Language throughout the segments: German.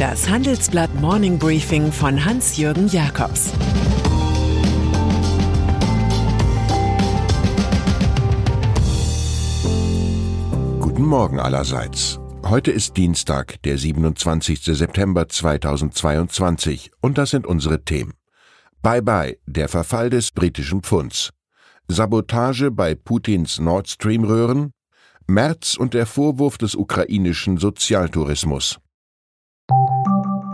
Das Handelsblatt Morning Briefing von Hans-Jürgen Jakobs Guten Morgen allerseits. Heute ist Dienstag, der 27. September 2022 und das sind unsere Themen. Bye bye, der Verfall des britischen Pfunds. Sabotage bei Putins Nord Stream Röhren. März und der Vorwurf des ukrainischen Sozialtourismus.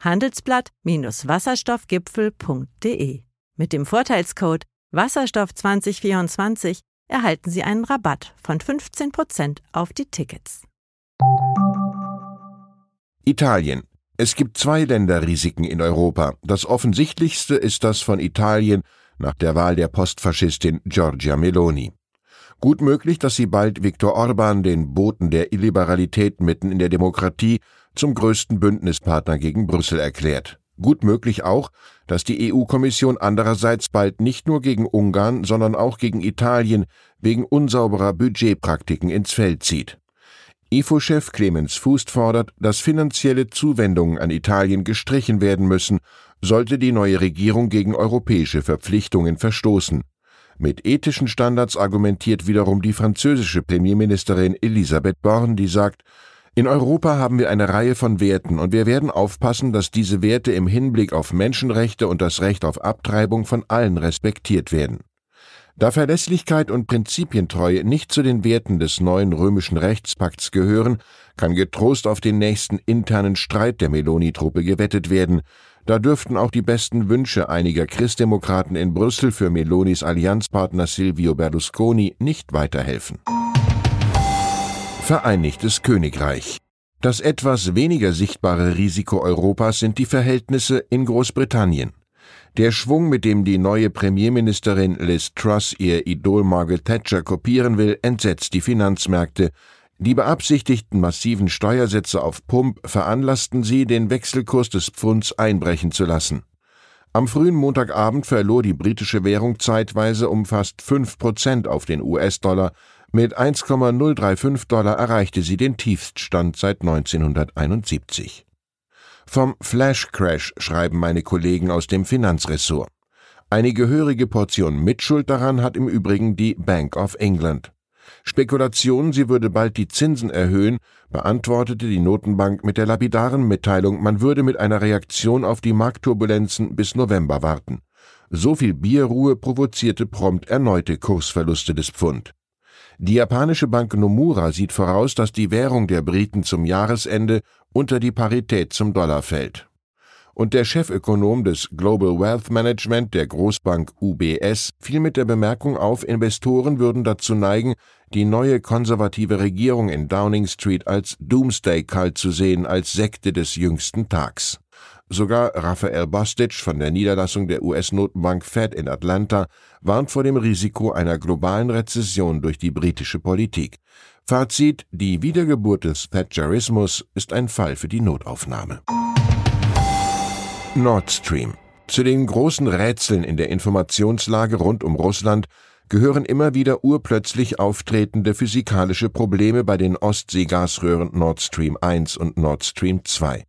handelsblatt-wasserstoffgipfel.de. Mit dem Vorteilscode Wasserstoff 2024 erhalten Sie einen Rabatt von 15% auf die Tickets. Italien. Es gibt zwei Länderrisiken in Europa. Das offensichtlichste ist das von Italien nach der Wahl der Postfaschistin Giorgia Meloni. Gut möglich, dass sie bald Viktor Orban, den Boten der Illiberalität mitten in der Demokratie, zum größten Bündnispartner gegen Brüssel erklärt. Gut möglich auch, dass die EU-Kommission andererseits bald nicht nur gegen Ungarn, sondern auch gegen Italien wegen unsauberer Budgetpraktiken ins Feld zieht. IFO-Chef Clemens Fuß fordert, dass finanzielle Zuwendungen an Italien gestrichen werden müssen, sollte die neue Regierung gegen europäische Verpflichtungen verstoßen. Mit ethischen Standards argumentiert wiederum die französische Premierministerin Elisabeth Born, die sagt, in Europa haben wir eine Reihe von Werten und wir werden aufpassen, dass diese Werte im Hinblick auf Menschenrechte und das Recht auf Abtreibung von allen respektiert werden. Da Verlässlichkeit und Prinzipientreue nicht zu den Werten des neuen römischen Rechtspakts gehören, kann getrost auf den nächsten internen Streit der Meloni-Truppe gewettet werden. Da dürften auch die besten Wünsche einiger Christdemokraten in Brüssel für Melonis Allianzpartner Silvio Berlusconi nicht weiterhelfen. Vereinigtes Königreich. Das etwas weniger sichtbare Risiko Europas sind die Verhältnisse in Großbritannien. Der Schwung, mit dem die neue Premierministerin Liz Truss ihr Idol Margaret Thatcher kopieren will, entsetzt die Finanzmärkte. Die beabsichtigten massiven Steuersätze auf Pump veranlassten sie, den Wechselkurs des Pfunds einbrechen zu lassen. Am frühen Montagabend verlor die britische Währung zeitweise um fast fünf Prozent auf den US-Dollar, mit 1,035 Dollar erreichte sie den Tiefststand seit 1971. Vom Flash Crash schreiben meine Kollegen aus dem Finanzressort. Eine gehörige Portion Mitschuld daran hat im Übrigen die Bank of England. Spekulationen, sie würde bald die Zinsen erhöhen, beantwortete die Notenbank mit der lapidaren Mitteilung, man würde mit einer Reaktion auf die Marktturbulenzen bis November warten. So viel Bierruhe provozierte prompt erneute Kursverluste des Pfund. Die japanische Bank Nomura sieht voraus, dass die Währung der Briten zum Jahresende unter die Parität zum Dollar fällt. Und der Chefökonom des Global Wealth Management der Großbank UBS fiel mit der Bemerkung auf, Investoren würden dazu neigen, die neue konservative Regierung in Downing Street als Doomsday Cult zu sehen, als Sekte des jüngsten Tags. Sogar Raphael Bostic von der Niederlassung der US-Notenbank Fed in Atlanta warnt vor dem Risiko einer globalen Rezession durch die britische Politik. Fazit, die Wiedergeburt des Thatcherismus ist ein Fall für die Notaufnahme. Nord Stream. Zu den großen Rätseln in der Informationslage rund um Russland gehören immer wieder urplötzlich auftretende physikalische Probleme bei den Ostseegasröhren Nord Stream 1 und Nord Stream 2.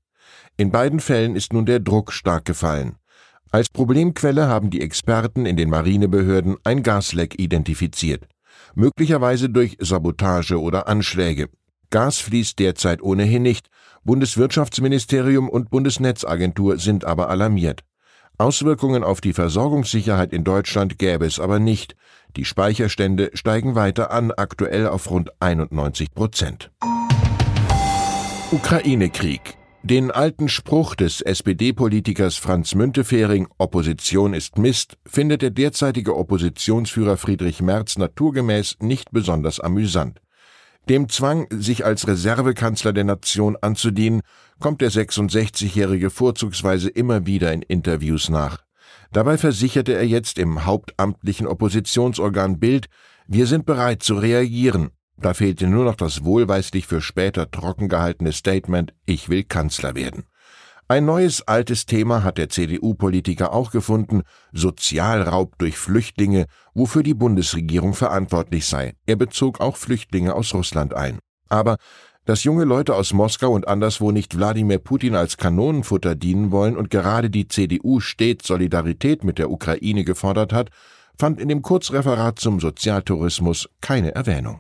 In beiden Fällen ist nun der Druck stark gefallen. Als Problemquelle haben die Experten in den Marinebehörden ein Gasleck identifiziert, möglicherweise durch Sabotage oder Anschläge. Gas fließt derzeit ohnehin nicht, Bundeswirtschaftsministerium und Bundesnetzagentur sind aber alarmiert. Auswirkungen auf die Versorgungssicherheit in Deutschland gäbe es aber nicht. Die Speicherstände steigen weiter an, aktuell auf rund 91 Prozent. Ukraine-Krieg. Den alten Spruch des SPD-Politikers Franz Müntefering Opposition ist Mist findet der derzeitige Oppositionsführer Friedrich Merz naturgemäß nicht besonders amüsant. Dem Zwang, sich als Reservekanzler der Nation anzudienen, kommt der 66-Jährige vorzugsweise immer wieder in Interviews nach. Dabei versicherte er jetzt im hauptamtlichen Oppositionsorgan Bild, wir sind bereit zu reagieren. Da fehlte nur noch das wohlweislich für später trocken gehaltene Statement, ich will Kanzler werden. Ein neues altes Thema hat der CDU-Politiker auch gefunden, Sozialraub durch Flüchtlinge, wofür die Bundesregierung verantwortlich sei. Er bezog auch Flüchtlinge aus Russland ein. Aber dass junge Leute aus Moskau und anderswo nicht Wladimir Putin als Kanonenfutter dienen wollen und gerade die CDU stets Solidarität mit der Ukraine gefordert hat, fand in dem Kurzreferat zum Sozialtourismus keine Erwähnung.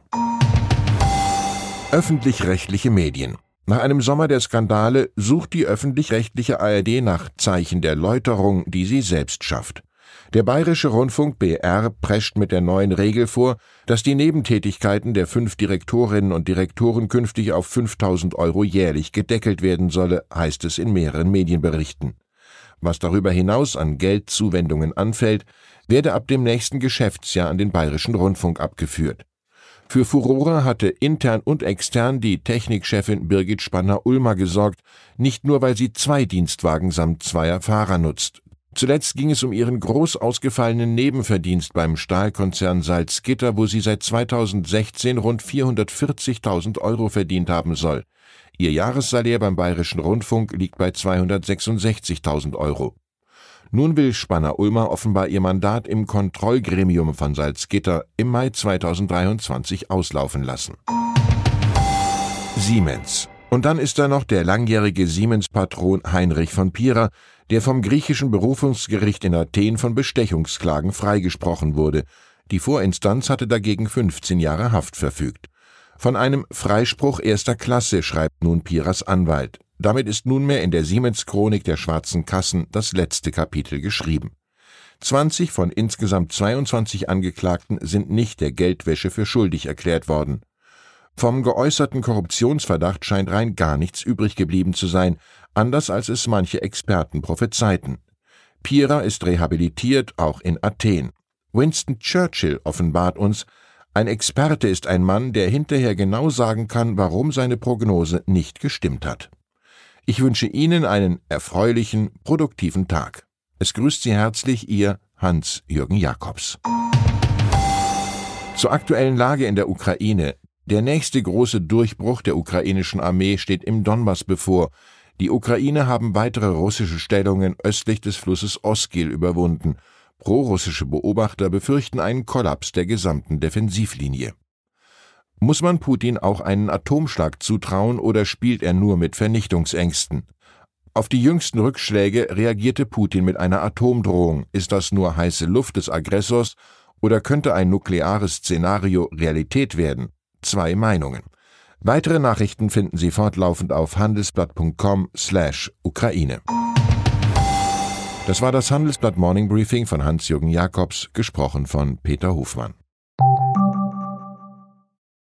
Öffentlich-rechtliche Medien nach einem Sommer der Skandale sucht die öffentlich-rechtliche ARD nach Zeichen der Läuterung, die sie selbst schafft. Der Bayerische Rundfunk BR prescht mit der neuen Regel vor, dass die Nebentätigkeiten der fünf Direktorinnen und Direktoren künftig auf 5000 Euro jährlich gedeckelt werden solle, heißt es in mehreren Medienberichten. Was darüber hinaus an Geldzuwendungen anfällt, werde ab dem nächsten Geschäftsjahr an den Bayerischen Rundfunk abgeführt. Für Furore hatte intern und extern die Technikchefin Birgit Spanner-Ulmer gesorgt, nicht nur weil sie zwei Dienstwagen samt zweier Fahrer nutzt. Zuletzt ging es um ihren groß ausgefallenen Nebenverdienst beim Stahlkonzern Salzgitter, wo sie seit 2016 rund 440.000 Euro verdient haben soll. Ihr Jahressalär beim Bayerischen Rundfunk liegt bei 266.000 Euro. Nun will Spanner-Ulmer offenbar ihr Mandat im Kontrollgremium von Salzgitter im Mai 2023 auslaufen lassen. Siemens. Und dann ist da noch der langjährige Siemens-Patron Heinrich von Pierer, der vom griechischen Berufungsgericht in Athen von Bestechungsklagen freigesprochen wurde. Die Vorinstanz hatte dagegen 15 Jahre Haft verfügt. Von einem Freispruch erster Klasse schreibt nun Pierers Anwalt. Damit ist nunmehr in der Siemens-Chronik der schwarzen Kassen das letzte Kapitel geschrieben. 20 von insgesamt 22 Angeklagten sind nicht der Geldwäsche für schuldig erklärt worden. Vom geäußerten Korruptionsverdacht scheint rein gar nichts übrig geblieben zu sein, anders als es manche Experten prophezeiten. Pira ist rehabilitiert, auch in Athen. Winston Churchill offenbart uns, ein Experte ist ein Mann, der hinterher genau sagen kann, warum seine Prognose nicht gestimmt hat. Ich wünsche Ihnen einen erfreulichen, produktiven Tag. Es grüßt Sie herzlich Ihr Hans-Jürgen Jakobs. Zur aktuellen Lage in der Ukraine. Der nächste große Durchbruch der ukrainischen Armee steht im Donbass bevor. Die Ukraine haben weitere russische Stellungen östlich des Flusses Oskil überwunden. Prorussische Beobachter befürchten einen Kollaps der gesamten Defensivlinie. Muss man Putin auch einen Atomschlag zutrauen oder spielt er nur mit Vernichtungsängsten? Auf die jüngsten Rückschläge reagierte Putin mit einer Atomdrohung. Ist das nur heiße Luft des Aggressors oder könnte ein nukleares Szenario Realität werden? Zwei Meinungen. Weitere Nachrichten finden Sie fortlaufend auf handelsblatt.com/Ukraine. Das war das Handelsblatt Morning Briefing von Hans-Jürgen Jakobs, gesprochen von Peter Hofmann.